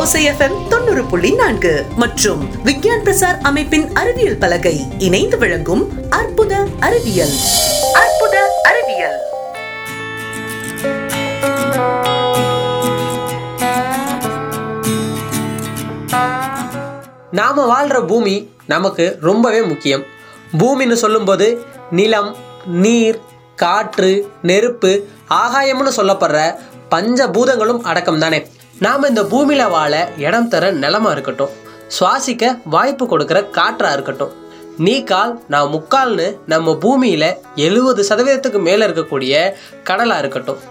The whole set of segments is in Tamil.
ஒசைஎஃப்எம் தொண்ணூறு புள்ளி நான்கு மற்றும் விக்யான் பிரசார் அமைப்பின் அறிவியல் பலகை இணைந்து வழங்கும் அற்புத அறிவியல். அற்புத அறிவியல். நாம் வாழ்கிற பூமி நமக்கு ரொம்பவே முக்கியம். பூமின்னு சொல்லும்போது நிலம் நீர் காற்று நெருப்பு ஆகாயம்னு சொல்லப்படுற பஞ்சபூதங்களும் அடக்கம் தானே நாம் இந்த பூமியில் வாழ இடம் தர நிலமா இருக்கட்டும். சுவாசிக்க வாய்ப்பு கொடுக்குற காற்றாக இருக்கட்டும். நீ கால் நான் முக்கால்னு நம்ம பூமியில் எழுபது சதவீதத்துக்கு மேலே இருக்கக்கூடிய கடலாக இருக்கட்டும்.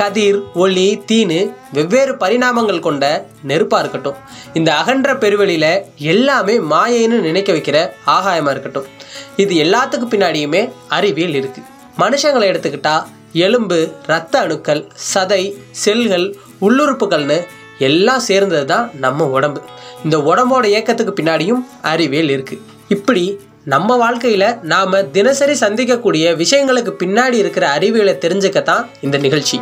கதிர் ஒளி தீனு வெவ்வேறு பரிணாமங்கள் கொண்ட நெருப்பாக இருக்கட்டும். இந்த அகன்ற பெருவெளியில் எல்லாமே மாயைன்னு நினைக்க வைக்கிற ஆகாயமாக இருக்கட்டும். இது எல்லாத்துக்கு பின்னாடியுமே அறிவியல் இருக்குது மனுஷங்களை எடுத்துக்கிட்டால் எலும்பு இரத்த அணுக்கள் சதை செல்கள் உள்ளுறுப்புகள்னு எல்லாம் சேர்ந்தது தான் நம்ம உடம்பு. இந்த உடம்போட இயக்கத்துக்கு பின்னாடியும் அறிவியல் இருக்குது இப்படி நம்ம வாழ்க்கையில் நாம் தினசரி சந்திக்கக்கூடிய விஷயங்களுக்கு பின்னாடி இருக்கிற அறிவியலை தெரிஞ்சுக்கத்தான் இந்த நிகழ்ச்சி.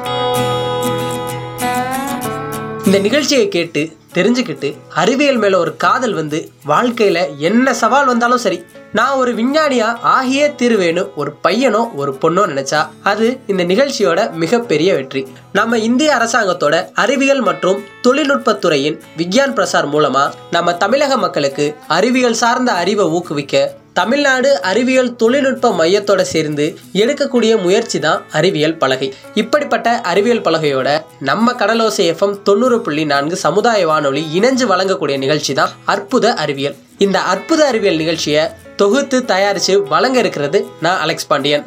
இந்த நிகழ்ச்சியை கேட்டு தெரிஞ்சுக்கிட்டு அறிவியல் மேலே ஒரு காதல் வந்து வாழ்க்கையில் என்ன சவால் வந்தாலும் சரி நான் ஒரு விஞ்ஞானியா ஆகியே தீருவேன்னு ஒரு பையனோ ஒரு பொண்ணோ நினைச்சா அது இந்த நிகழ்ச்சியோட மிகப்பெரிய வெற்றி. நம்ம இந்திய அரசாங்கத்தோட அறிவியல் மற்றும் தொழில்நுட்பத்துறையின் விக்யான் பிரசார் மூலமா நம்ம தமிழக மக்களுக்கு அறிவியல் சார்ந்த அறிவை ஊக்குவிக்க தமிழ்நாடு அறிவியல் தொழில்நுட்ப மையத்தோட சேர்ந்து எடுக்கக்கூடிய முயற்சி தான் அறிவியல் பலகை. இப்படிப்பட்ட அறிவியல் பலகையோட நம்ம கடலோசை எஃப்எம் தொண்ணூறு புள்ளி நான்கு சமுதாய வானொலி இணைஞ்சு வழங்கக்கூடிய நிகழ்ச்சி தான் அற்புத அறிவியல். இந்த அற்புத அறிவியல் நிகழ்ச்சியை தொகுத்து தயாரித்து வழங்க இருக்கிறது நான் அலெக்ஸ் பாண்டியன்.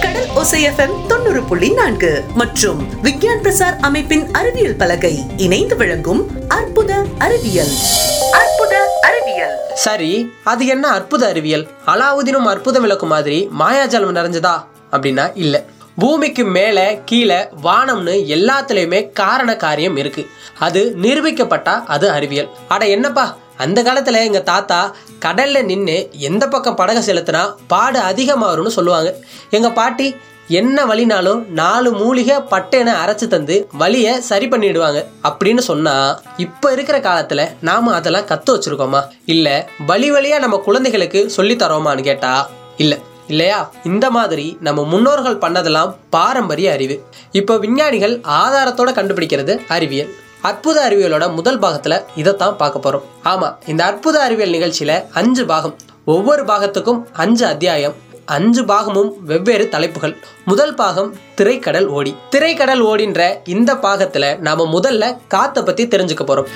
கடல் ஒசைஎஃப்எம் தொண்ணூறு புள்ளி நான்கு மற்றும் விக்யான் பிரசார் அமைப்பின் அறிவியல் பலகை இணைந்து வழங்கும் அற்புத அறிவியல். அற்புத அறிவியல். சரி அது என்ன அற்புத அறிவியல்? அலாவுதீனும் அற்புத விளக்கு மாதிரி மாயாஜாலம் நிறைஞ்சதா? அப்படின்னா இல்லை. பூமிக்கு மேலே கீழே வானம்னு எல்லாத்துலேயுமே காரண காரியம் இருக்கு. அது நிரூபிக்கப்பட்டா அது அறிவியல். அட என்னப்பா அந்த காலத்தில் எங்கள் தாத்தா கடலில் நின்று எந்த பக்கம் படகை செலுத்தினா பாடு அதிகமாகும்னு சொல்லுவாங்க. எங்கள் பாட்டி என்ன வழினாலும் நாலு மூலிகை பட்டைன அரைச்சி தந்து வழியை சரி பண்ணிடுவாங்க அப்படின்னு சொன்னா இப்போ இருக்கிற காலத்தில் நாம் அதெல்லாம் கற்று வச்சிருக்கோமா? இல்லை வழி வழியாக நம்ம குழந்தைகளுக்கு சொல்லித்தரோமான்னு தரோமான்னு இல்லை. இல்லையா? இந்த மாதிரி நம்ம முன்னோர்கள் பண்ணதெல்லாம் பாரம்பரிய அறிவு. இப்போ விஞ்ஞானிகள் ஆதாரத்தோட கண்டுபிடிக்கிறது அறிவியல். அற்புத அறிவியலோட முதல் பாகத்துல இதைத்தான் பார்க்க போறோம். ஆமா இந்த அற்புத அறிவியல் நிகழ்ச்சியில அஞ்சு பாகம். ஒவ்வொரு பாகத்துக்கும் அஞ்சு அத்தியாயம். அஞ்சு பாகமும் வெவ்வேறு தலைப்புகள். முதல் பாகம் திரைக்கடல் ஓடி. திரைக்கடல் ஓடின்ற இந்த பாகத்துல நாம முதல்ல காத்தை பத்தி தெரிஞ்சுக்க போறோம்.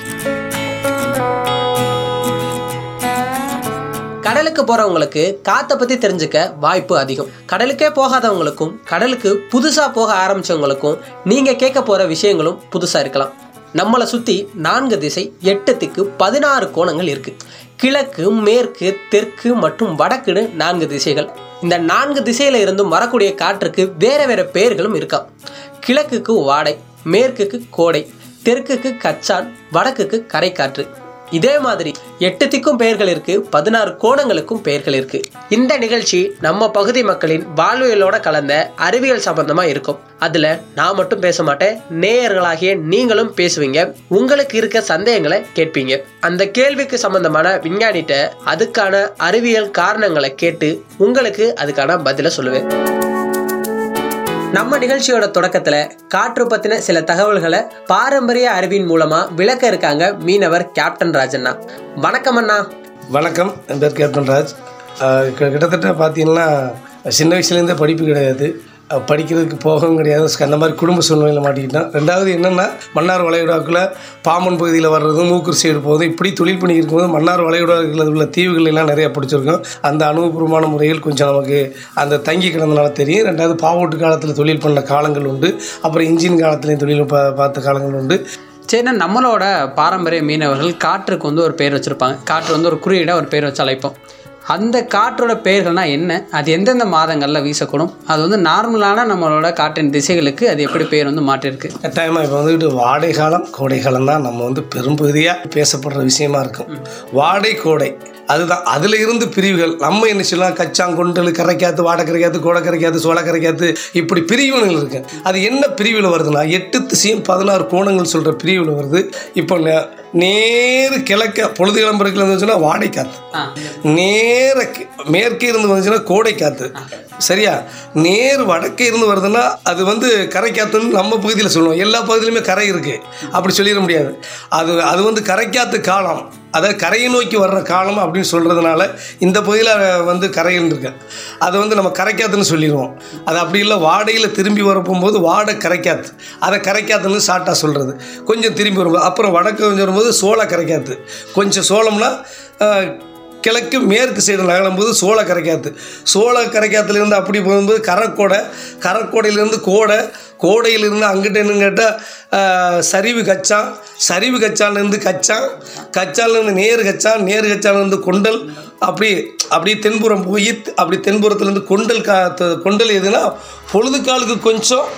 கடலுக்கு போறவங்களுக்கு காத்தை பத்தி தெரிஞ்சுக்க வாய்ப்பு அதிகம். கடலுக்கே போகாதவங்களுக்கும் கடலுக்கு புதுசா போக ஆரம்பிச்சவங்களுக்கும் நீங்க கேட்க போற விஷயங்களும் புதுசா இருக்கலாம். நம்மளை சுத்தி நான்கு திசை எட்டு திக்கு பதினாறு கோணங்கள் இருக்கு. கிழக்கு மேற்கு தெற்கு மற்றும் வடக்குன்னு நான்கு திசைகள். இந்த நான்கு திசையில இருந்தும் வரக்கூடிய காற்றுக்கு வேற வேற பெயர்களும் இருக்காம் கிழக்குக்கு வாடை மேற்குக்கு கோடை தெற்குக்கு கச்சான் வடக்குக்கு கரைக்காற்று. இதே மாதிரி எட்டு திக்கும் பெயர்கள் இருக்கு பதினாறு கோணங்களுக்கும் பெயர்கள் இருக்கு. இந்த நிகழ்ச்சி நம்ம பகுதி மக்களின் வாழ்வியலோட கலந்த அறிவியல் சம்பந்தமா இருக்கும். அதுல நான் மட்டும் பேச மாட்டேன் நேயர்களாகிய நீங்களும் பேசுவீங்க. உங்களுக்கு இருக்க சந்தேகங்களை கேட்பீங்க. அந்த கேள்விக்கு சம்பந்தமான விஞ்ஞானிட்ட அதுக்கான அறிவியல் காரணங்களை கேட்டு உங்களுக்கு அதுக்கான பதிலை சொல்லுவேன். நம்ம நிகழ்ச்சியோட தொடக்கத்துல காற்று பத்தின சில தகவல்களை பாரம்பரிய அறிவின் மூலமா விளக்க இருக்காங்க மீனவர் கேப்டன் ராஜண்ணா. வணக்கம் அண்ணா. வணக்கம் என் பேர் கேப்டன் ராஜ். கிட்டத்தட்ட பார்த்தீங்கன்னா சின்ன வயசுலேருந்தே படிப்பு கிடையாது. படிக்கிறதுக்கு போகவும் கிடையாது. அந்த மாதிரி குடும்ப சூழ்நிலையில் மாட்டிக்கிட்டோம் ரெண்டாவது என்னென்னா மன்னார் வளைகுடாக்கில் பாம்பன் பகுதியில் வர்றதும் மூக்கூர் சைடு போகுது இப்படி தொழில் பண்ணிக்கிட்டு இருக்கும்போது மன்னார் வளைகுடாக்கில் உள்ள தீவுகள் எல்லாம் நிறையா பிடிச்சிருக்கோம். அந்த அனுபவபூர்வமான முறைகள் கொஞ்சம் நமக்கு அந்த தங்கி கிடந்தனால தெரியும். ரெண்டாவது பாவோட்டு காலத்தில் தொழில் பண்ண காலங்கள் உண்டு. அப்புறம் இன்ஜின் காலத்துலேயும் தொழில் பா பார்த்த காலங்கள் உண்டு. சரிண்ணா நம்மளோட பாரம்பரிய மீனவர்கள் காற்றுக்கு வந்து ஒரு பேர் வச்சுருப்பாங்க. காற்று வந்து ஒரு குறியீடாக ஒரு பேர் வச்சு அழைப்போம். அந்த காற்றோட பெயர்கள்னா என்ன? அது எந்தெந்த மாதங்களில் வீசக்கூடும்? அது வந்து நார்மலான நம்மளோட காற்றின் திசைகளுக்கு அது எப்படி பேர் வந்து மாற்றிருக்கு கட்டாயமாக இப்போ வந்துக்கிட்டு வாடை காலம் கோடை காலம் தான் நம்ம வந்து பெரும்பகுதியாக பேசப்படுற விஷயமா இருக்கும். வாடை கோடை அதுதான். அதில் இருந்து பிரிவுகள். நம்ம என்ன சொல்லலாம் கச்சான் கொண்டல் கரைக்காத்து வாடை கரைக்காத்து கோடை கரைக்காத்து சோள கரைக்காத்து இப்படி பிரிவுகள் இருக்கு. அது என்ன பிரிவில் வருதுன்னா எட்டு திசையும் பதினாறு கோணங்கள் சொல்கிற பிரிவில் வருது. இப்போ நேரு கிழக்க பொழுது கிளம்புறதுல இருந்துச்சுன்னா வாடை காத்து நேர மேற்கே இருந்து வந்துச்சுன்னா கோடை காத்து சரியா? நேர் வடக்கே இருந்து வருதுன்னா அது வந்து கரைக்காத்துன்னு நம்ம பகுதியில் சொல்லுவோம். எல்லா பகுதியிலுமே கரை இருக்குது அப்படி சொல்லிட முடியாது. அது அது வந்து கரைக்காத்து காலம். அதாவது கரையை நோக்கி வர்ற காலம் அப்படின்னு சொல்கிறதுனால இந்த பகுதியில் வந்து கரையில் இருக்கு. அதை வந்து நம்ம கரைக்காத்துன்னு சொல்லிடுவோம். அது அப்படி இல்லை வாடையில் திரும்பி வர போகும்போது வாடை கரைக்காத்து. அதை கரைக்காத்துன்னு சாட்டாக சொல்கிறது கொஞ்சம் திரும்பி வரும்போது அப்புறம் வடக்கு கொஞ்சம் வரும்போது சோள கரைக்காத்து. கொஞ்சம் சோளம்னா கிழக்கு மேற்கு சைடு நகரும்போது சோழ கரைக்காத்து. சோள கரைக்காத்துலேருந்து அப்படி போகும்போது கரக்கோடை கரக்கோடையிலேருந்து கோடை கோடையிலிருந்து அங்கிட்ட என்னன்னு கேட்டால் சரிவு கச்சான் சரிவு கச்சான்லேருந்து கச்சான் கச்சான்லேருந்து நேர் கச்சான் நேர் கச்சான்லேருந்து கொண்டல் அப்படி அப்படி தென்புறம் போய் அப்படி தென்புறத்துலேருந்து கொண்டல் கா கொண்டல் எதுனா பொழுதுக்காலுக்கு கொஞ்சம்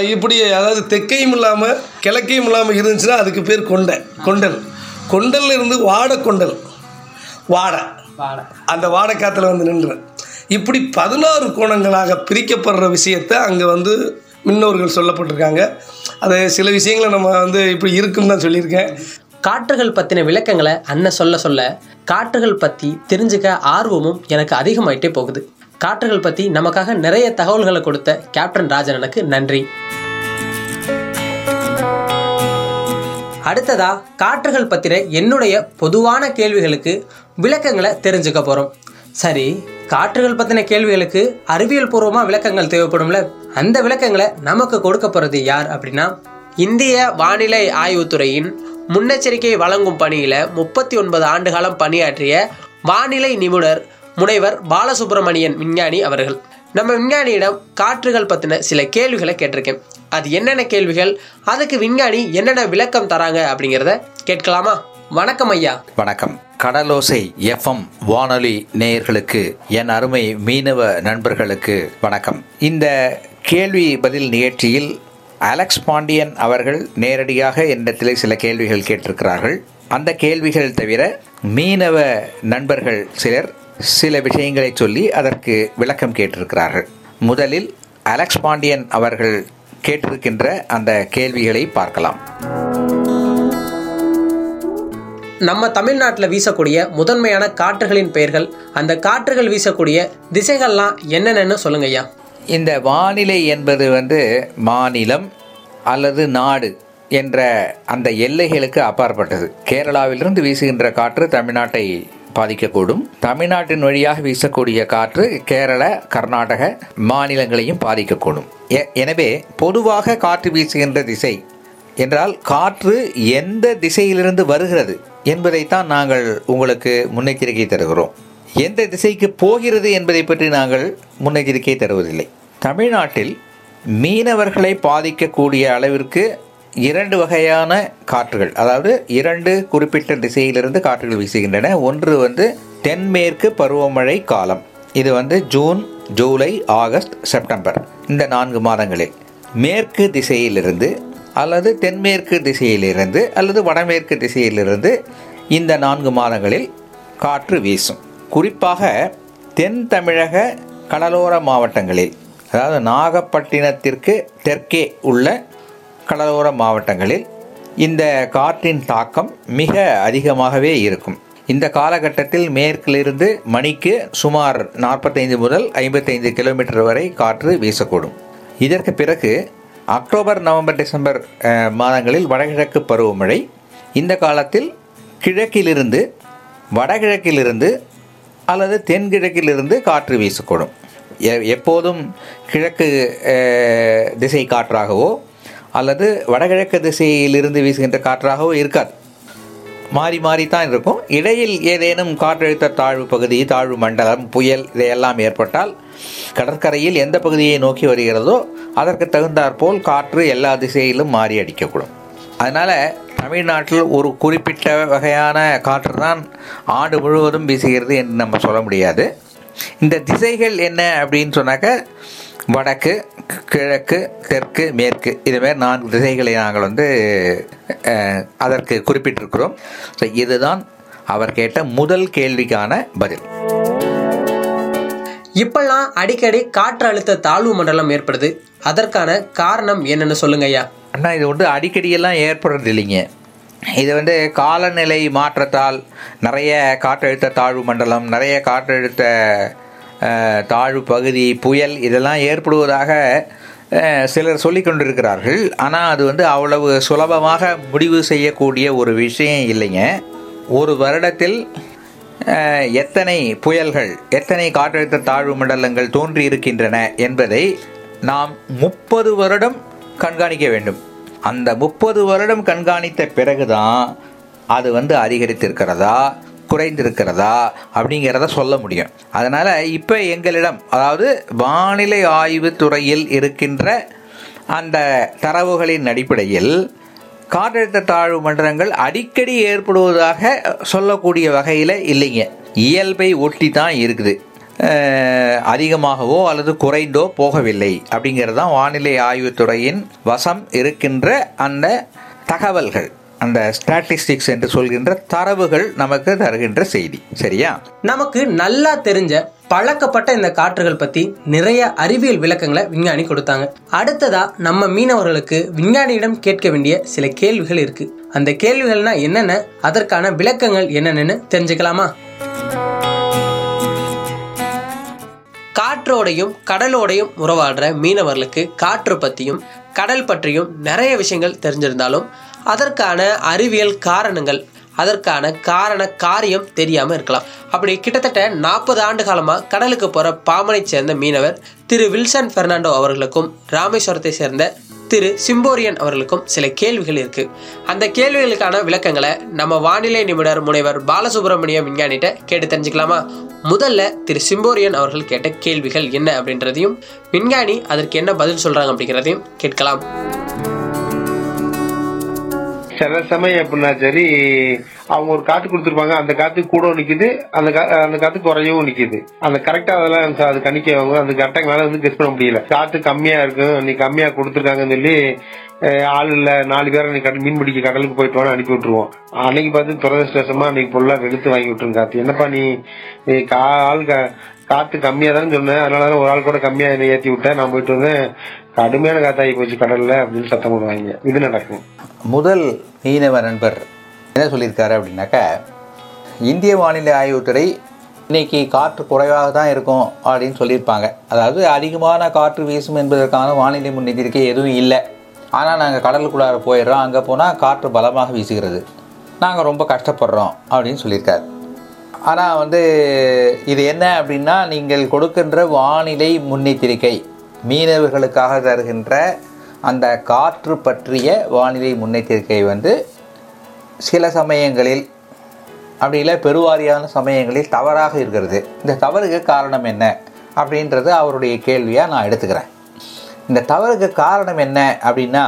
இப்படி அதாவது தெற்கையும் இல்லாமல் கிழக்கையும் இல்லாமல் இருந்துச்சுன்னா அதுக்கு பேர் கொண்டை கொண்டல். கொண்டல்ல கொண்டல் வாடை. அந்த வாடை காத்துல வந்து நின்று இப்படி பதினாறு கோணங்களாக பிரிக்கப்படுற விஷயத்தை அங்கே வந்து முன்னோர்கள் சொல்லப்பட்டிருக்காங்க. அது சில விஷயங்களை நம்ம வந்து இப்படி இருக்குன்னு தான் சொல்லியிருக்கேன். காற்றுகள் பற்றின விளக்கங்களை அண்ணன் சொல்ல சொல்ல காற்றுகள் பற்றி தெரிஞ்சுக்க ஆர்வமும் எனக்கு அதிகமாயிட்டே போகுது. காற்றுகள் பற்றி நமக்காக நிறைய தகவல்களை கொடுத்த கேப்டன் ராஜனனுக்கு நன்றி. அடுத்ததா காற்றுகள் பற்றின என்னுடைய பொதுவான கேள்விகளுக்கு விளக்கங்களை தெரிஞ்சுக்க போகிறோம் சரி காற்றுகள் பற்றின கேள்விகளுக்கு அறிவியல் பூர்வமாக விளக்கங்கள் தேவைப்படும்ல? அந்த விளக்கங்களை நமக்கு கொடுக்க போகிறது யார் அப்படின்னா இந்திய வானிலை ஆய்வுத்துறையின் முன்னெச்சரிக்கை வழங்கும் பணியில் முப்பத்தி ஒன்பது ஆண்டு காலம் பணியாற்றிய வானிலை நிபுணர் முனைவர் பாலசுப்ரமணியன் விஞ்ஞானி அவர்கள். நம்ம விஞ்ஞானியிடம் காற்றுகள் பற்றின சில கேள்விகளை கேட்டிருக்கேன். அது என்னென்ன கேள்விகள் அதுக்கு விஞ்ஞானி என்னென்ன விளக்கம் தராங்க அப்படிங்கிறத கேட்கலாமா? வணக்கம் ஐயா. வணக்கம். கடலோசை எஃப்எம் வானொலி நேயர்களுக்கு என் அருமை மீனவ நண்பர்களுக்கு வணக்கம். இந்த கேள்வி பதில் நிகழ்ச்சியில் அலெக்ஸ் பாண்டியன் அவர்கள் நேரடியாக என்னிடத்தில் சில கேள்விகள் கேட்டிருக்கிறார்கள். அந்த கேள்விகள் தவிர மீனவ நண்பர்கள் சிலர் சில விஷயங்களை சொல்லி அதற்கு விளக்கம் கேட்டிருக்கிறார்கள். முதலில் அலெக்ஸ் பாண்டியன் அவர்கள் கேட்டிருக்கின்ற அந்த கேள்விகளை பார்க்கலாம். நம்ம தமிழ்நாட்டில் வீசக்கூடிய முதன்மையான காற்றுகளின் பெயர்கள் அந்த காற்றுகள் வீசக்கூடிய திசைகள்லாம் என்னென்னு சொல்லுங்க ஐயா. இந்த வானிலை என்பது வந்து மாநிலம் அல்லது நாடு என்ற அந்த எல்லைகளுக்கு அப்பாற்பட்டது. கேரளாவிலிருந்து வீசுகின்ற காற்று தமிழ்நாட்டை பாதிக்கக்கூடும். தமிழ்நாட்டின் வழியாக வீசக்கூடிய காற்று கேரள கர்நாடக மாநிலங்களையும் பாதிக்கக்கூடும். எனவே பொதுவாக காற்று வீசுகின்ற திசை என்றால் காற்று எந்த திசையிலிருந்து வருகிறது என்பதைத்தான் நாங்கள் உங்களுக்கு முன்னெச்சரிக்கை தருகிறோம். எந்த திசைக்கு போகிறது என்பதை பற்றி நாங்கள் முன்னெச்சரிக்கை தருவதில்லை. தமிழ்நாட்டில் மீனவர்களை பாதிக்கக்கூடிய அளவிற்கு இரண்டு வகையான காற்றுகள் அதாவது இரண்டு குறிப்பிட்ட திசையிலிருந்து காற்றுகள் வீசுகின்றன. ஒன்று வந்து தென்மேற்கு பருவமழை காலம் இது வந்து ஜூன் ஜூலை ஆகஸ்ட் செப்டம்பர் இந்த நான்கு மாதங்களில். மேற்கு திசையிலிருந்து அல்லது தென்மேற்கு திசையிலிருந்து அல்லது வடமேற்கு திசையிலிருந்து இந்த நான்கு மாதங்களில் காற்று வீசும். குறிப்பாக தென் தமிழக கடலோர மாவட்டங்களில் அதாவது நாகப்பட்டினத்திற்கு தெற்கே உள்ள கடலோர மாவட்டங்களில் இந்த காற்றின் தாக்கம் மிக அதிகமாகவே இருக்கும். இந்த காலகட்டத்தில் மேற்கிலிருந்து மணிக்கு சுமார் நாற்பத்தைந்து முதல் ஐம்பத்தைந்து கிலோமீட்டர் வரை காற்று வீசக்கூடும். இதற்கு பிறகு அக்டோபர் நவம்பர் டிசம்பர் மாதங்களில் வடகிழக்கு பருவமழை. இந்த காலத்தில் கிழக்கிலிருந்து வடகிழக்கிலிருந்து அல்லது தென்கிழக்கிலிருந்து காற்று வீசக்கூடும். எ- எப்போதும் கிழக்கு திசை காற்றாகவோ அல்லது வடகிழக்கு திசையிலிருந்து வீசுகின்ற காற்றாகவோ இருக்காது. மாறி மாறி தான் இருக்கும். இடையில் ஏதேனும் காற்றழுத்த தாழ்வு பகுதி தாழ்வு மண்டலம் புயல் இதையெல்லாம் ஏற்பட்டால் கடற்கரையில் எந்த பகுதியை நோக்கி வருகிறதோ அதற்கு தகுந்தாற்போல் காற்று எல்லா திசையிலும் மாறி அடிக்கக்கூடும். அதனால் தமிழ்நாட்டில் ஒரு குறிப்பிட்ட வகையான காற்று தான் ஆண்டு முழுவதும் வீசுகிறது என்று நம்ம சொல்ல முடியாது. இந்த திசைகள் என்ன அப்படின்னு சொன்னாக்க வடக்கு கிழக்கு தெற்கு மேற்கு இதுமாரி நான்கு திசைகளை நாங்கள் வந்து அதற்கு குறிப்பிட்டிருக்கிறோம். ஸோ இதுதான் அவர் கேட்ட முதல் கேள்விக்கான பதில். இப்பெல்லாம் அடிக்கடி காற்று அழுத்த தாழ்வு மண்டலம் ஏற்படுது. அதற்கான காரணம் என்னன்னு சொல்லுங்க ஐயா. அண்ணா இது வந்து அடிக்கடியெல்லாம் ஏற்படுறது இல்லைங்க. இது வந்து காலநிலை மாற்றத்தால் நிறைய காற்றழுத்த தாழ்வு மண்டலம் நிறைய காற்றழுத்த தாழ்வு பகுதி புயல் இதெல்லாம் ஏற்படுவதாக சிலர் சொல்லிக் கொண்டிருக்கிறார்கள். ஆனால் அது வந்து அவ்வளவு சுலபமாக முடிவு செய்யக்கூடிய ஒரு விஷயம் இல்லைங்க. ஒரு வருடத்தில் எத்தனை புயல்கள் எத்தனை காற்றழுத்த தாழ்வு மண்டலங்கள் தோன்றியிருக்கின்றன என்பதை நாம் முப்பது வருடம் கண்காணிக்க வேண்டும். அந்த முப்பது வருடம் கண்காணித்த பிறகுதான் அது வந்து அதிகரித்திருக்கிறதா குறைந்திருக்கிறதா அப்படிங்கிறத சொல்ல முடியும். அதனால் இப்போ எங்களிடம் அதாவது வானிலை ஆய்வு துறையில் இருக்கின்ற அந்த தரவுகளின் அடிப்படையில் காற்றழுத்த தாழ்வு மண்டலங்கள் அடிக்கடி ஏற்படுவதாக சொல்லக்கூடிய வகையில் இல்லைங்க. இயல்பை ஒட்டி தான் இருக்குது அதிகமாகவோ அல்லது குறைந்தோ போகவில்லை அப்படிங்கிறது தான் வானிலை ஆய்வுத்துறையின் வசம் இருக்கின்ற அந்த தகவல்கள் அந்த ஸ்டாட்டிஸ்டிக்ஸ் என்று சொல்கின்ற தரவுகள் நமக்கு தருகின்ற செய்தி. சரியா? நமக்கு நல்லா தெரிஞ்ச பழக்கப்பட்ட இந்த காற்றுகள் பத்தி நிறைய அறிவியல் விளக்கங்களை விஞ்ஞானி கொடுத்தாங்க. அடுத்ததா நம்ம மீனவர்களுக்கு விஞ்ஞானியிடம் கேட்க வேண்டிய சில கேள்விகள் இருக்கு. அந்த கேள்விகள்னா என்னென்ன? அதற்கான விளக்கங்கள் என்னென்னு தெரிஞ்சுக்கலாமா? காற்றோடையும் கடலோடையும் உறவாடுற மீனவர்களுக்கு காற்று பற்றியும் கடல் பற்றியும் நிறைய விஷயங்கள் தெரிஞ்சிருந்தாலும் அதற்கான அறிவியல் காரணங்கள் அதற்கான காரண காரியம் தெரியாமல் இருக்கலாம். அப்படி கிட்டத்தட்ட நாற்பது ஆண்டு காலமாக கடலுக்கு போகிற பாமனை சேர்ந்த மீனவர் திரு வில்சன் பெர்னாண்டோ அவர்களுக்கும் ராமேஸ்வரத்தை சேர்ந்த திரு சிம்போரியன் அவர்களுக்கும் சில கேள்விகள் இருக்கு. அந்த கேள்விகளுக்கான விளக்கங்களை நம்ம வானிலை நிபுணர் முனைவர் பாலசுப்ரமணிய விஞ்ஞானிட்ட கேட்டு தெரிஞ்சுக்கலாமா? முதல்ல திரு சிம்போரியன் அவர்கள் கேட்ட கேள்விகள் என்ன அப்படின்றதையும் விஞ்ஞானி அதற்கு என்ன பதில் சொல்றாங்க அப்படிங்கிறதையும் கேட்கலாம். சில சமயம் எப்படின்னா சரி அவங்க ஒரு காத்து கொடுத்துருப்பாங்க அந்த காத்து கூட நிக்குது அந்த கா- அந்த காத்து குறையவும் நிக்குது. அந்த கரெக்டா அதெல்லாம் அது கணிக்கவங்க அந்த கரெக்டா எங்களால வந்து கெஸ் பண்ண முடியல. காத்து கம்மியா இருக்கும் நீ கம்மியா கொடுத்துருக்காங்கன்னு சொல்லி ஆள் இல்ல நாலு பேரை நீ மீன் பிடிக்க கடலுக்கு போயிட்டு வான்னு அனுப்பி விட்டுருவோம். அன்னைக்கு பார்த்து துரதிருஷ்டமா அன்னைக்கு பொருளா வெளுத்து வாங்கி விட்டுருங்க காத்து. என்னப்பா நீ நீ கா ஆள் க- காத்து கம்மியா தான் சொன்னேன் அதனால தான் ஒரு ஆள் கூட கம்மியா என்ன ஏத்தி விட்டேன் நான் போயிட்டு வந்தேன் கடுமையான காத்தாகி போச்சு கடல்ல அப்படின்னு சத்தம் போடுவாங்க. இது நடக்கும். முதல் மீனவ நண்பர் என்ன சொல்லியிருக்காரு அப்படின்னாக்கா இந்திய வானிலை ஆய்வுத்துறை இன்னைக்கு காற்று குறைவாக தான் இருக்கும் அப்படின்னு சொல்லியிருப்பாங்க. அதாவது அதிகமான காற்று வீசும் என்பதற்கான வானிலை முன்னெச்சரிக்கை எதுவும் இல்லை. ஆனால் நாங்கள் கடலுக்குள்ளார போயிடுறோம். அங்கே போனால் காற்று பலமாக வீசுகிறது. நாங்கள் ரொம்ப கஷ்டப்படுறோம் அப்படின்னு சொல்லியிருக்காரு. ஆனால் வந்து இது என்ன அப்படின்னா நீங்கள் கொடுக்கின்ற வானிலை முன்னெச்சரிக்கை. மீனவர்களுக்காக தருகின்ற அந்த காற்று பற்றிய வானிலை முன்னெச்சரிக்கை வந்து சில சமயங்களில் அப்படி இல்லை பெருவாரியான சமயங்களில் தவறாக இருக்கிறது. இந்த தவறுக்கு காரணம் என்ன அப்படின்றது அவருடைய கேள்வியாக நான் எடுத்துக்கிறேன். இந்த தவறுக்கு காரணம் என்ன அப்படின்னா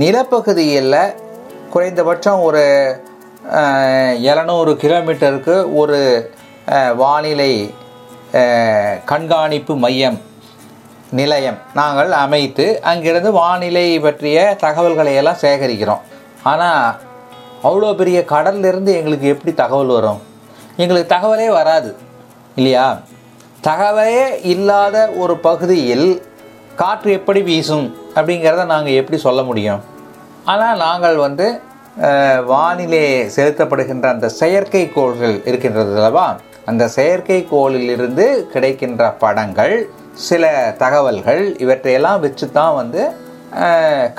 நிலப்பகுதியில் குறைந்தபட்சம் ஒரு எழுநூறு கிலோமீட்டருக்கு ஒரு வானிலை கண்காணிப்பு மையம் நிலையம். நாங்கள் அமைத்து அங்கிருந்து வானிலை பற்றிய தகவல்களை எல்லாம் சேகரிக்கிறோம். ஆனால் அவ்வளோ பெரிய கடல்லிருந்து எங்களுக்கு எப்படி தகவல் வரும்? எங்களுக்கு தகவலே வராது இல்லையா? தகவலே இல்லாத ஒரு பகுதியில் காற்று எப்படி வீசும் அப்படிங்கிறத நாங்கள் எப்படி சொல்ல முடியும்? ஆனால் நாங்கள் வந்து வானிலை வானிலே செலுத்தப்படுகின்ற அந்த செயற்கைக்கோள்கள் இருக்கின்றது அல்லவா? அந்த செயற்கைக்கோளிலிருந்து கிடைக்கின்ற படங்கள் சில தகவல்கள் இவற்றையெல்லாம் வச்சு தான் வந்து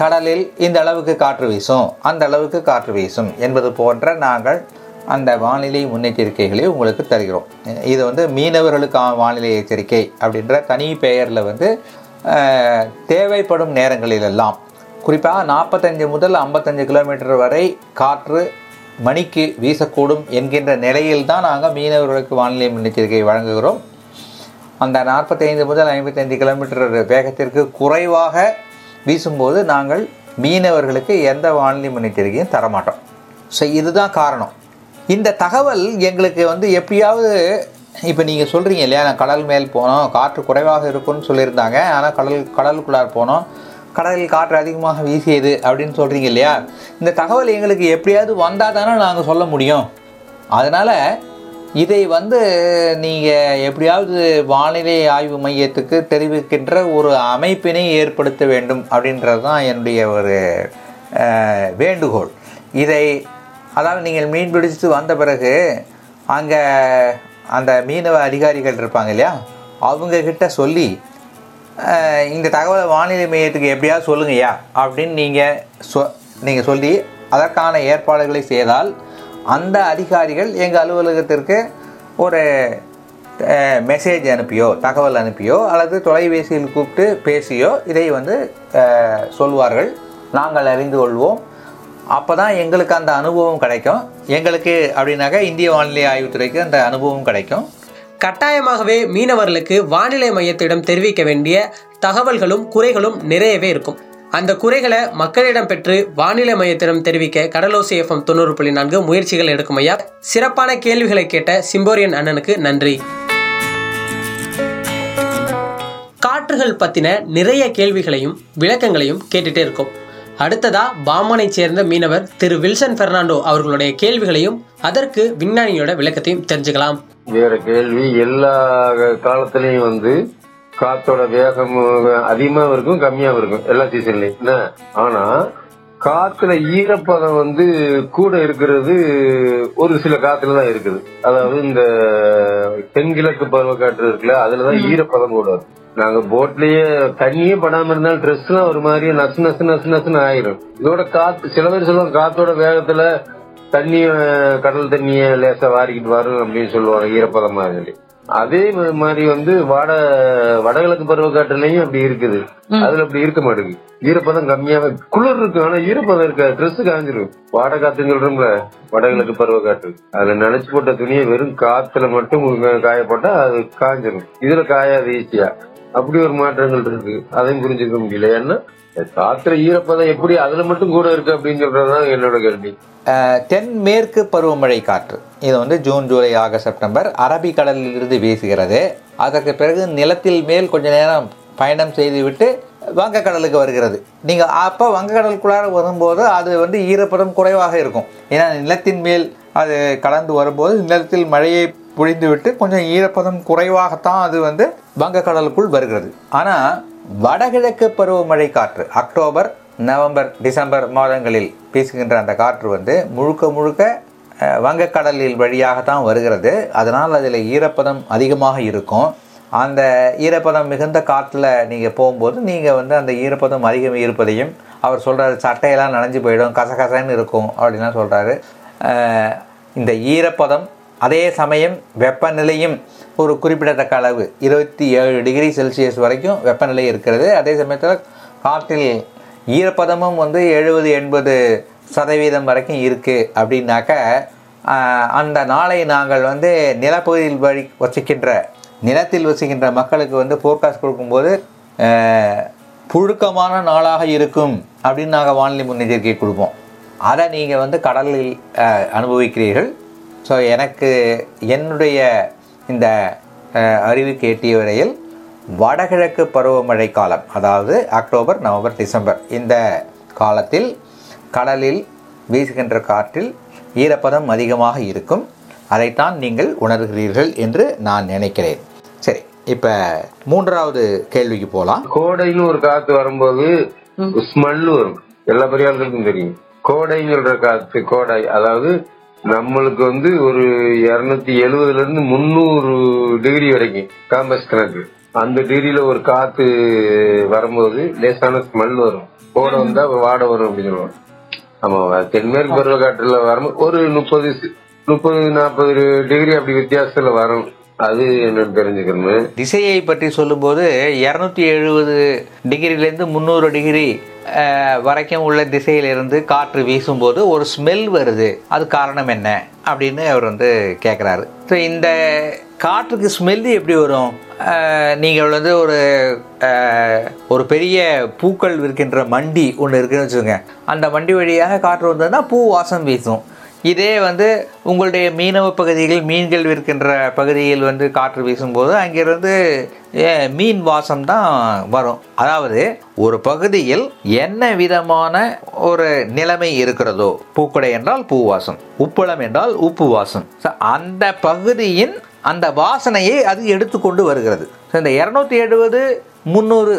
கடலில் இந்த அளவுக்கு காற்று வீசும் அந்த அளவுக்கு காற்று வீசும் என்பது போன்ற நாங்கள் அந்த வானிலை முன்னெச்சரிக்கைகளை உங்களுக்கு தருகிறோம். இது வந்து மீனவர்களுக்கான வானிலை எச்சரிக்கை அப்படின்ற தனி பெயரில் வந்து தேவைப்படும் நேரங்களிலெல்லாம் குறிப்பாக நாற்பத்தஞ்சு முதல் ஐம்பத்தஞ்சு கிலோமீட்டர் வரை காற்று மணிக்கு வீசக்கூடும் என்கின்ற நிலையில் தான் நாங்கள் மீனவர்களுக்கு வானிலை முன்னெச்சரிக்கை வழங்குகிறோம். அந்த நாற்பத்தைந்து முதல் ஐம்பத்தைந்து கிலோமீட்டர் வேகத்திற்கு குறைவாக வீசும்போது நாங்கள் மீனவர்களுக்கு எந்த வானிலை முன்னெச்சரிக்கையும் தரமாட்டோம். ஸோ இதுதான் காரணம். இந்த தகவல் எங்களுக்கு வந்து எப்படியாவது இப்போ நீங்கள் சொல்கிறீங்க இல்லையா நான் கடல் மேல் போனோம் காற்று குறைவாக இருக்கும்னு சொல்லியிருந்தாங்க ஆனால் கடல் கடலுக்குள்ளார் போனோம். கடலில் காற்று அதிகமாக வீசியது அப்படின்னு சொல்கிறீங்க இல்லையா? இந்த தகவல் எங்களுக்கு எப்படியாவது வந்தால் தானே நாங்கள் சொல்ல முடியும். அதனால் இதை வந்து நீங்கள் எப்படியாவது வானிலை ஆய்வு மையத்துக்கு தெரிவிக்கின்ற ஒரு அமைப்பினை ஏற்படுத்த வேண்டும் அப்படின்றது தான் என்னுடைய ஒரு வேண்டுகோள். இதை அதாவது நீங்கள் மீன் பிடிச்சிட்டு வந்த பிறகு அங்கே அந்த மீனவ அதிகாரிகள் இருப்பாங்க இல்லையா? அவங்கக்கிட்ட சொல்லி இந்த தகவலை வானிலை மையத்துக்கு எப்படியாவது சொல்லுங்கய்யா அப்படின்னு நீங்கள் சொ நீங்கள் சொல்லி அதற்கான ஏற்பாடுகளை செய்தால் அந்த அதிகாரிகள் எங்கள் அலுவலகத்திற்கு ஒரு மெசேஜ் அனுப்பியோ தகவல் அனுப்பியோ அல்லது தொலைபேசியில் கூப்பிட்டு பேசியோ இதை வந்து சொல்வார்கள். நாங்கள் அறிந்து கொள்வோம். அப்போ தான் எங்களுக்கு அந்த அனுபவம் கிடைக்கும். எங்களுக்கு அப்படின்னாக்க இந்திய வானிலை ஆய்வுத்துறைக்கு அந்த அனுபவம் கிடைக்கும். கட்டாயமாகவே மீனவர்களுக்கு வானிலை மையத்திடம் தெரிவிக்க வேண்டிய தகவல்களும் குறைகளும் நிறையவே இருக்கும். அந்த குறைகளை மக்களிடம் பெற்று வானிலை மையத்திடம் தெரிவிக்க கடலோசி எஃப்எம் தொண்ணூறு புள்ளி நான்கு முயற்சிகள் எடுக்கும் ஐயா. சிறப்பான கேள்விகளை கேட்ட சிம்போரியன் அண்ணனுக்கு நன்றி. காற்றுகள் பற்றின நிறைய கேள்விகளையும் விளக்கங்களையும் கேட்டுட்டே இருக்கோம். அடுத்ததா பாமனை சேர்ந்த மீனவர் திரு வில்சன் பெர்னாண்டோ அவர்களுடைய கேள்விகளையும் அதற்கு விஞ்ஞானியோட விளக்கத்தையும் தெரிஞ்சுக்கலாம். வேற கேள்வி எல்லா காலத்திலையும் வந்து காத்தோட வேகம் அதிகமாவும் இருக்கும் கம்மியாவும் இருக்கும் எல்லா சீசன்லயும் என்ன? ஆனா காத்துல ஈரப்பதம் வந்து கூட இருக்கிறது ஒரு சில காத்துல தான் இருக்குது. அதாவது இந்த தென்கிழக்கு பருவக்காற்று இருக்குல்ல அதுலதான் ஈரப்பதம் கூட இருக்கும் நாங்க போட்லயே தண்ணியே படாம இருந்தாலும் ட்ரெஸ் எல்லாம் ஒரு மாதிரி நசு நசு நசு நசுன்னு ஆயிரும். இதோட காத்து சில பேர் சொல்லுவாங்க காத்தோட வேகத்துல தண்ணிய கடல் தண்ணிய லேசா வாரிக்கிட்டு வரும் அப்படின்னு சொல்லுவாங்க ஈரப்பதமா சொல்லி அதே மாதிரி வந்து வட வடகிழக்கு பருவக்காற்றுலயும் அப்படி இருக்குது. அதுல அப்படி இருக்க மாட்டேங்குது ஈரப்பதம் கம்மியாவே குளிர் இருக்கு ஆனா ஈரப்பதம் இருக்காது. ட்ரெஸ் காஞ்சிரும். வாடை காத்துன்னு சொல்றோம்ல வடகிழக்கு பருவக்காற்று. அதுல நினைச்சு போட்ட துணியை வெறும் காத்துல மட்டும் உங்க- காய போட்டா அது காஞ்சிரும். இதுல காயாது ஈஸியா. அப்படி ஒரு மாற்றங்கள் இருக்கு. அதையும் புரிஞ்சுக்க முடியல. ஏன்னா காத்துல ஈரப்பதம் எப்படி அதுல மட்டும் கூட இருக்கு அப்படின்னு சொல்றதுதான் என்னோட கேள்வி. தென் தென்மேற்கு பருவமழை காற்று. இது வந்து ஜூன் ஜூலை ஆகஸ்ட் செப்டம்பர் அரபிக்கடலில் இருந்து வீசுகிறது. அதற்கு பிறகு நிலத்தில் மேல் கொஞ்ச நேரம் பயணம் செய்துவிட்டு வங்கக்கடலுக்கு வருகிறது. நீங்கள் அப்போ வங்கக்கடலுக்குள்ளார வரும்போது அது வந்து ஈரப்பதம் குறைவாக இருக்கும். ஏன்னா நிலத்தின் மேல் அது கலந்து வரும்போது நிலத்தில் மழையை பொழிந்துவிட்டு கொஞ்சம் ஈரப்பதம் குறைவாகத்தான் அது வந்து வங்கக்கடலுக்குள் வருகிறது. ஆனால் வடகிழக்கு பருவமழை காற்று. அக்டோபர் நவம்பர் டிசம்பர் மாதங்களில் வீசுகின்ற அந்த காற்று வந்து முழுக்க முழுக்க வங்கக்கடலில் வழியாக தான் வருகிறது. அதனால் அதில் ஈரப்பதம் அதிகமாக இருக்கும். அந்த ஈரப்பதம் மிகுந்த காற்றில் நீங்கள் போகும்போது நீங்கள் வந்து அந்த ஈரப்பதம் அதிகம் இருப்பதையும் அவர் சொல்கிறாரு சட்டையெல்லாம் நனைஞ்சு போயிடும் கசகசன்னு இருக்கும் அப்படின்லாம் சொல்கிறாரு இந்த ஈரப்பதம் அதே சமயம் வெப்பநிலையும் ஒரு குறிப்பிடத்தக்க அளவு இருபத்தி ஏழு டிகிரி செல்சியஸ் வரைக்கும் வெப்பநிலை இருக்கிறது. அதே சமயத்தில் காற்றில் ஈரப்பதமும் வந்து எழுபது எண்பது சதவீதம் வரைக்கும் இருக்குது அப்படின்னாக்க அந்த நாளை நாங்கள் வந்து நிலப்பகுதியில் வழி வசிக்கின்ற நிலத்தில் வசிக்கின்ற மக்களுக்கு வந்து ஃபோர்காஸ்ட் கொடுக்கும்போது புழுக்கமான நாளாக இருக்கும் அப்படின்னு நாங்கள் வானிலை முன்னெச்சரிக்கை கொடுப்போம். அதை நீங்கள் வந்து கடலில் அனுபவிக்கிறீர்கள். ஸோ எனக்கு என்னுடைய இந்த ஆஹ், அறிவுக்கு எட்டிய வரையில் வடகிழக்கு பருவமழை காலம் அதாவது அக்டோபர் நவம்பர் டிசம்பர் இந்த காலத்தில் கடலில் வீசுகின்ற காற்றில் ஈரப்பதம் அதிகமாக இருக்கும். அதைத்தான் நீங்கள் உணர்கிறீர்கள் என்று நான் நினைக்கிறேன். சரி இப்போ மூன்றாவது கேள்விக்கு போகலாம் கோடைன்னு ஒரு காத்து வரும்போது ஸ்மெல் வரும். எல்லா பெரியாளுக்கும் தெரியும். சொல்ற காத்து கோடை அதாவது நம்மளுக்கு வந்து ஒரு இருநூத்தி எழுபதுல இருந்து முந்நூறு டிகிரி வரைக்கும் காம்பஸ் கணக்கு அந்த டிகிரியில ஒரு காத்து வரும்போது லேசான ஸ்மெல் வரும். கோடை வந்தா வாடை வரும் அப்படின்னு சொல்லுவாங்க. ஆமா தென்மேற்கு பருவ காற்றுல வரும்போது ஒரு முப்பது முப்பது நாற்பது டிகிரி அப்படி வித்தியாசத்துல வரும். அது என்னன்னு தெரிஞ்சுக்கணும். திசையை பற்றி சொல்லும்போது இரநூத்தி எழுபது டிகிரிலேருந்து முந்நூறு டிகிரி வரைக்கும் உள்ள திசையிலிருந்து காற்று வீசும்போது ஒரு ஸ்மெல் வருது. அது காரணம் என்ன? அப்படின்னு அவர் வந்து கேட்குறாரு ஸோ இந்த காற்றுக்கு ஸ்மெல்லு எப்படி வரும்? நீங்கள் வந்து ஒரு ஒரு பெரிய பூக்கள் இருக்கின்ற மண்டி ஒன்று இருக்குன்னு வச்சுக்கோங்க. அந்த மண்டி வழியாக காற்று வந்ததுன்னா பூ வாசம் வீசும். இதே வந்து உங்களுடைய மீனவ பகுதியில் மீன்கள் விற்கின்ற பகுதியில் வந்து காற்று வீசும்போது அங்கிருந்து மீன் வாசம் தான் வரும். அதாவது ஒரு பகுதியில் என்ன விதமான ஒரு நிலைமை இருக்கிறதோ பூக்கடை என்றால் பூ வாசம் உப்பளம் என்றால் உப்பு வாசம். அந்த பகுதியின் அந்த வாசனையை அது எடுத்துக்கொண்டு வருகிறது. இந்த இரநூத்தி எழுபது முந்நூறு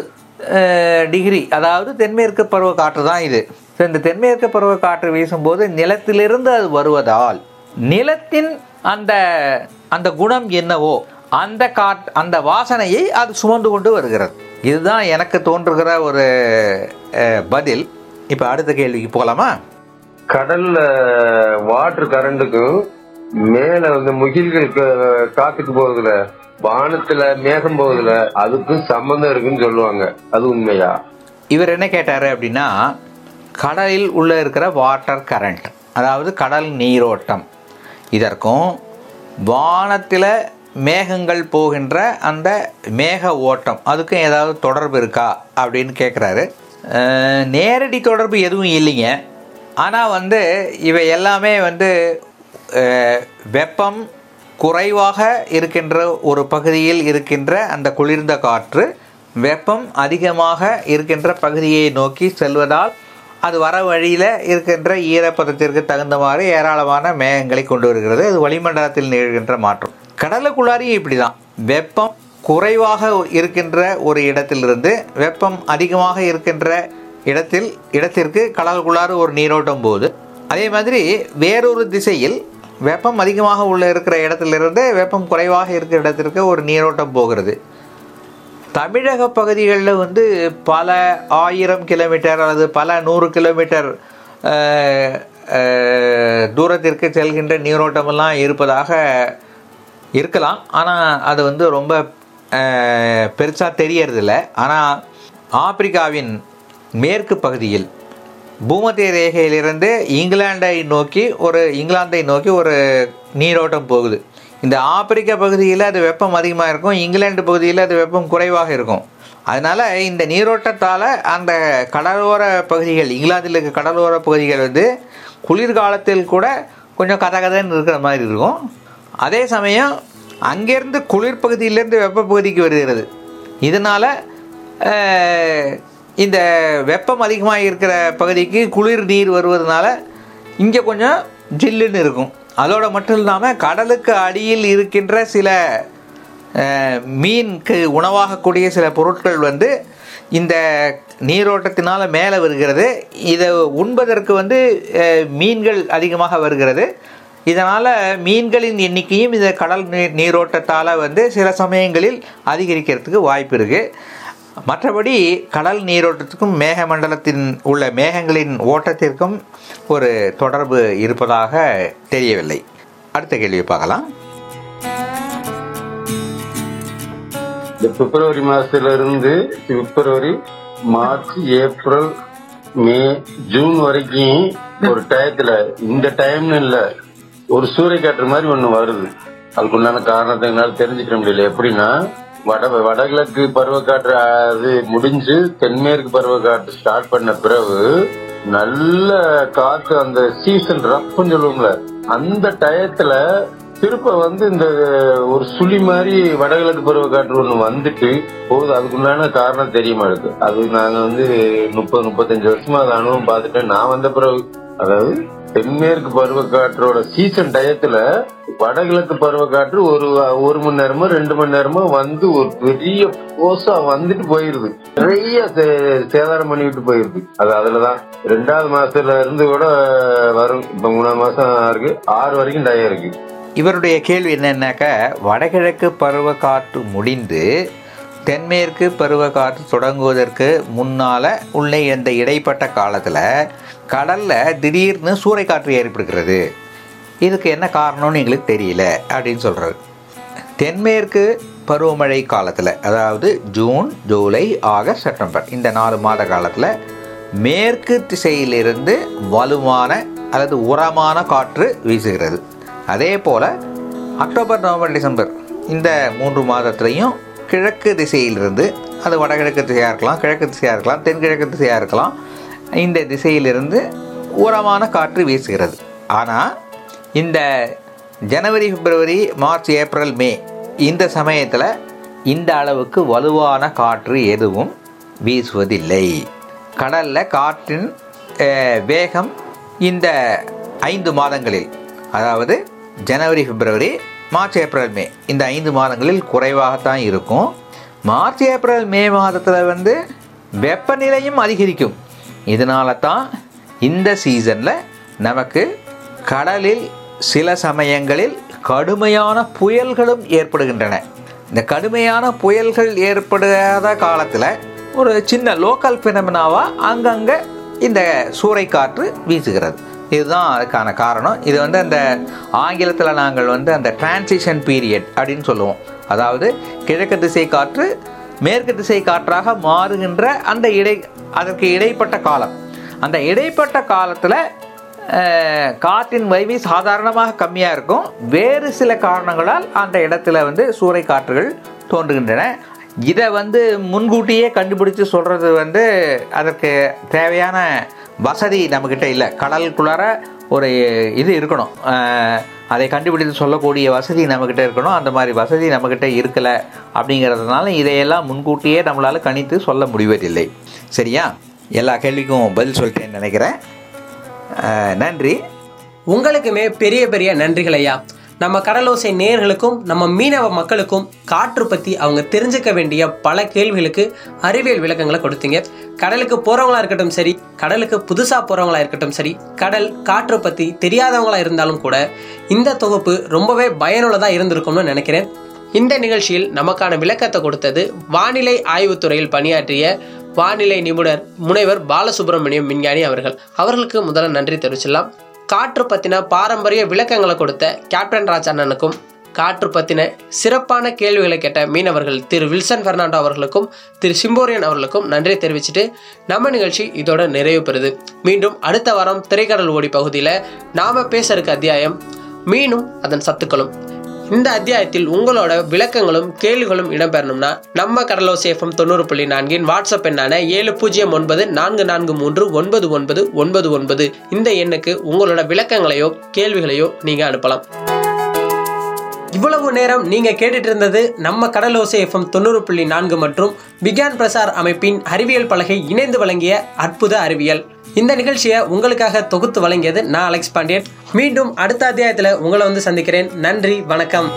டிகிரி அதாவது தென்மேற்கு பருவ காற்று தான் இது. So, இந்த தென்மேற்கு பருவ காற்று வீசும்போது நிலத்திலிருந்து அது வருவதால் நிலத்தின் அந்த அந்த குணம் என்னவோ அந்த காட் அந்த வாசனையை அது சுமந்து கொண்டு வருகிறது. இதுதான் எனக்கு தோன்றுகிற ஒரு பதில். இப்போ அடுத்த கேள்விக்கு போகலாமா? கடல்ல வாட்டர் கரண்ட்டுக்கும் மேல வந்து முகில்கள் காத்துக்கு போகுதுல. வானத்துல மேகம் போகுதுல. அதுக்கும் சம்பந்தம் இருக்குன்னு சொல்லுவாங்க. அது உண்மையா? இவர் என்ன கேட்டாரு அப்படின்னா கடலில் உள்ளே இருக்கிற வாட்டர் கரண்ட் அதாவது கடல் நீரோட்டம். இதற்கும் வானத்தில் மேகங்கள் போகின்ற அந்த மேக ஓட்டம் அதுக்கும் ஏதாவது தொடர்பு இருக்கா அப்படின்னு கேட்குறாரு நேரடி தொடர்பு எதுவும் இல்லைங்க. ஆனால் வந்து இவை எல்லாமே வந்து வெப்பம் குறைவாக இருக்கின்ற ஒரு பகுதியில் இருக்கின்ற அந்த குளிர்ந்த காற்று வெப்பம் அதிகமாக இருக்கின்ற பகுதியை நோக்கி செல்வதால் அது வர வழியில் இருக்கின்ற ஈரப்பதத்திற்கு தகுந்தவாறு ஏராளமான மேகங்களை கொண்டு வருகிறது. அது வளிமண்டலத்தில் நிகழ்கின்ற மாற்றம். கடலுக்குள்ளாரையும் இப்படி தான் வெப்பம் குறைவாக இருக்கின்ற ஒரு இடத்திலிருந்து வெப்பம் அதிகமாக இருக்கின்ற இடத்தில் இடத்திற்கு கடலுக்குள்ளாறு ஒரு நீரோட்டம் போகுது. அதே மாதிரி வேறொரு திசையில் வெப்பம் அதிகமாக உள்ள இருக்கிற இடத்திலிருந்து வெப்பம் குறைவாக இருக்கிற இடத்திற்கு ஒரு நீரோட்டம் போகிறது. தமிழக பகுதிகளில் வந்து பல ஆயிரம் கிலோமீட்டர் அல்லது பல நூறு கிலோமீட்டர் தூரத்திற்கு செல்கின்ற நீரோட்டமெல்லாம் இருப்பதாக இருக்கலாம். ஆனால் அது வந்து ரொம்ப பெருசாக தெரியறதில்ல. ஆனால் ஆப்பிரிக்காவின் மேற்கு பகுதியில் பூமத்திய ரேகையிலிருந்து இங்கிலாண்டை நோக்கி ஒரு இங்கிலாந்தை நோக்கி ஒரு நீரோட்டம் போகுது. இந்த ஆப்பிரிக்க பகுதியில் அது வெப்பம் அதிகமாக இருக்கும். இங்கிலாந்து பகுதியில் அது வெப்பம் குறைவாக இருக்கும். அதனால் இந்த நீரோட்டத்தால் அந்த கடலோர பகுதிகள் இங்கிலாந்தில் இருக்க கடலோர பகுதிகள் வந்து குளிர்காலத்தில் கூட கொஞ்சம் கதகதன்னு இருக்கிற மாதிரி இருக்கும். அதே சமயம் அங்கேருந்து குளிர் பகுதியிலேருந்து வெப்ப பகுதிக்கு வருகிறது. இதனால் இந்த வெப்பம் அதிகமாக இருக்கிற பகுதிக்கு குளிர் நீர் வருவதனால இங்கே கொஞ்சம் ஜில்லுன்னு இருக்கும். அதோடு மட்டும் இல்லாமல் கடலுக்கு அடியில் இருக்கின்ற சில மீனுக்கு உணவாகக்கூடிய சில பொருட்கள் வந்து இந்த நீரோட்டத்தினால் மேலே வருகிறது. இதை உண்பதற்கு வந்து மீன்கள் அதிகமாக வருகிறது. இதனால் மீன்களின் எண்ணிக்கையும் இந்த கடல் நீர் நீரோட்டத்தால் வந்து சில சமயங்களில் அதிகரிக்கிறதுக்கு வாய்ப்பு இருக்குது மற்றபடி கடல் நீரோட்டத்துக்கும் மேகமண்டலத்தின் உள்ள மேகங்களின் ஓட்டத்திற்கும் ஒரு தொடர்பு இருப்பதாக தெரியவில்லை. அடுத்த கேள்வி பார்க்கலாம். இந்த பிப்ரவரி மாசத்துல இருந்து February March April May June வரைக்கும் ஒரு டயத்துல இந்த டைம்னு இல்லை. ஒரு சூறைக்காற்று மாதிரி ஒன்று வருது. அதுக்குண்டான காரணத்தை என்னால் தெரிஞ்சுக்க முடியல. எப்படின்னா வட வடகிழக்கு பருவக்காற்று அது முடிஞ்சு தென்மேற்கு பருவக்காற்று ஸ்டார்ட் பண்ண பிறகு நல்ல காற்று அந்த சீசன் ரப்புன்னு சொல்லுவோம்ல அந்த டயத்துல திருப்ப வந்து இந்த ஒரு சுழி மாதிரி வடகிழக்கு பருவக்காற்று ஒன்று வந்துட்டு போகுது. அதுக்குண்டான காரணம் தெரியுமா இருக்கு? அது நாங்கள் வந்து முப்பது முப்பத்தஞ்சு வருஷமா அதை அனுபவம் பார்த்துட்டேன். நான் வந்த பிறகு அதாவது தென்மேற்கு பருவக்காற்றோட சீசன் டயத்துல வடகிழக்கு பருவக்காற்று ஒரு ஒரு மணி நேரமோ ரெண்டு மணி நேரமோ வந்து ஒரு பெரிய போஸா வந்துட்டு போயிருது. நிறைய சே- சேதாரம் பண்ணிட்டு போயிருது. அது அதுலதான். ரெண்டாவது மாசத்துல இருந்து கூட வரும். இப்ப மூணாவது மாசம் இருக்கு. ஆறு வரைக்கும் டயம் இருக்கு. இவருடைய கேள்வி என்னன்னாக்கா வடகிழக்கு பருவக்காற்று முடிந்து தென்மேற்கு பருவக்காற்று தொடங்குவதற்கு முன்னால் உள்ள இந்த இடைப்பட்ட காலத்தில் கடலில் திடீர்னு சூறைக்காற்று ஏற்படுகிறது. இதுக்கு என்ன காரணம்னு எங்களுக்கு தெரியல அப்படின்னு சொல்கிறாரு தென்மேற்கு பருவமழை காலத்தில் அதாவது ஜூன் ஜூலை ஆகஸ்ட் செப்டம்பர் இந்த நாலு மாத காலத்தில் மேற்கு திசையிலிருந்து வலுவான அல்லது உரமான காற்று வீசுகிறது. அதே போல் அக்டோபர் நவம்பர் டிசம்பர் இந்த மூன்று மாதத்துலையும் கிழக்கு திசையிலிருந்து அது வடகிழக்கு திசையாக இருக்கலாம் கிழக்கு திசையாக இருக்கலாம் தென்கிழக்கு திசையாக இருக்கலாம் இந்த திசையிலிருந்து உரமான காற்று வீசுகிறது. ஆனால் இந்த ஜனவரி பிப்ரவரி மார்ச் ஏப்ரல் மே இந்த சமயத்தில் இந்த அளவுக்கு வலுவான காற்று எதுவும் வீசுவதில்லை. கடலில் காற்றின் வேகம் இந்த ஐந்து மாதங்களில் அதாவது ஜனவரி பிப்ரவரி மார்ச் ஏப்ரல் மே. இந்த ஐந்து மாதங்களில் குறைவாகத்தான் இருக்கும். மார்ச் ஏப்ரல் மே மாதத்தில் வந்து வெப்பநிலையும் அதிகரிக்கும். இதனால தான் இந்த சீசனில் நமக்கு கடலில் சில சமயங்களில் கடுமையான புயல்களும் ஏற்படுகின்றன. இந்த கடுமையான புயல்கள் ஏற்படாத காலத்தில் ஒரு சின்ன லோக்கல் பினமினாவாக அங்கங்கே இந்த சூறைக்காற்று வீசுகிறது. இதுதான் அதுக்கான காரணம். இது வந்து அந்த ஆங்கிலத்தில் நாங்கள் வந்து அந்த டிரான்சிஷன் பீரியட் அப்படின்னு சொல்லுவோம். அதாவது கிழக்கு திசை காற்று மேற்கு திசை காற்றாக மாறுகின்ற அந்த இடை அதற்கு இடைப்பட்ட காலம். அந்த இடைப்பட்ட காலத்தில் காற்றின் வைவி சாதாரணமாக கம்மியாக இருக்கும். வேறு சில காரணங்களால் அந்த இடத்துல வந்து சூறை காற்றுகள் தோன்றுகின்றன. இதை வந்து முன்கூட்டியே கண்டுபிடிச்சு சொல்கிறது வந்து அதற்கு தேவையான வசதி நம்மக்கிட்ட இல்லை. கடலுக்குள்ளார ஒரு இது இருக்கணும். அதை கண்டுபிடித்து சொல்லக்கூடிய வசதி நம்மக்கிட்ட இருக்கணும். அந்த மாதிரி வசதி நம்மக்கிட்ட இருக்கலை அப்படிங்கிறதுனால இதையெல்லாம் முன்கூட்டியே நம்மளால் கணித்து சொல்ல முடிவதில்லை. சரியா? எல்லா கேள்விக்கும் பதில் சொல்லிட்டேன்னு நினைக்கிறேன். நன்றி. உங்களுக்குமே பெரிய பெரிய நன்றிகள் ஐயா. நம்ம கடலோசை நேயர்களுக்கும் நம்ம மீனவ மக்களுக்கும் காற்று பற்றி அவங்க தெரிஞ்சுக்க வேண்டிய பல கேள்விகளுக்கு அறிவியல் விளக்கங்களை கொடுத்தீங்க. கடலுக்கு போகிறவங்களா இருக்கட்டும் சரி கடலுக்கு புதுசாக போகிறவங்களா இருக்கட்டும் சரி கடல் காற்று பற்றி தெரியாதவங்களா இருந்தாலும் கூட இந்த தொகுப்பு ரொம்பவே பயனுள்ளதாக இருந்திருக்கும்னு நினைக்கிறேன். இந்த நிகழ்ச்சியில் நமக்கான விளக்கத்தை கொடுத்தது வானிலை ஆய்வுத்துறையில் பணியாற்றிய வானிலை நிபுணர் முனைவர் பாலசுப்ரமணியம் விஞ்ஞானி அவர்கள். அவர்களுக்கு முதல்ல நன்றி தெரிவிச்சிடலாம். காற்று பற்றின பாரம்பரிய விளக்கங்களை கொடுத்த கேப்டன் ராஜ் அண்ணனுக்கும் காற்று பற்றின சிறப்பான கேள்விகளை கேட்ட மீனவர்கள் திரு வில்சன் பெர்னாண்டோ அவர்களுக்கும் திரு சிம்போரியன் அவர்களுக்கும் நன்றி தெரிவிச்சுட்டு நம்ம நிகழ்ச்சி இதோட நிறைவு பெறுது. மீண்டும் அடுத்த வாரம் திரைக்கடல் ஓடி பகுதியில் நாம் பேச இருக்க அத்தியாயம் மீனும் அதன் சத்துக்களும். இந்த அத்தியாயத்தில் உங்களோட விளக்கங்களும் கேள்விகளும் இடம்பெறணும்னா நம்ம கடலோசை எஃப்எம் தொண்ணூறு புள்ளி நான்கின் வாட்ஸ்அப் எண்ணான ஏழு பூஜ்ஜியம் ஒன்பது நான்கு நான்கு மூன்று ஒன்பது ஒன்பது ஒன்பது ஒன்பது. இந்த எண்ணுக்கு உங்களோட விளக்கங்களையோ கேள்விகளையோ நீங்க அனுப்பலாம். இவ்வளவு நேரம் நீங்க கேட்டுட்டு இருந்தது நம்ம கடலோசை எஃப்எம் தொண்ணூறு புள்ளி நான்கு மற்றும் விக்யான் பிரசார் அமைப்பின் அறிவியல் பலகை இணைந்து வழங்கிய அற்புத அறிவியல். இந்த நிகழ்ச்சியை உங்களுக்காக தொகுத்து வழங்கியது நான் அலெக்ஸ் பாண்டியன். மீண்டும் அடுத்த அத்தியாயத்தில் உங்களை வந்து சந்திக்கிறேன். நன்றி வணக்கம்.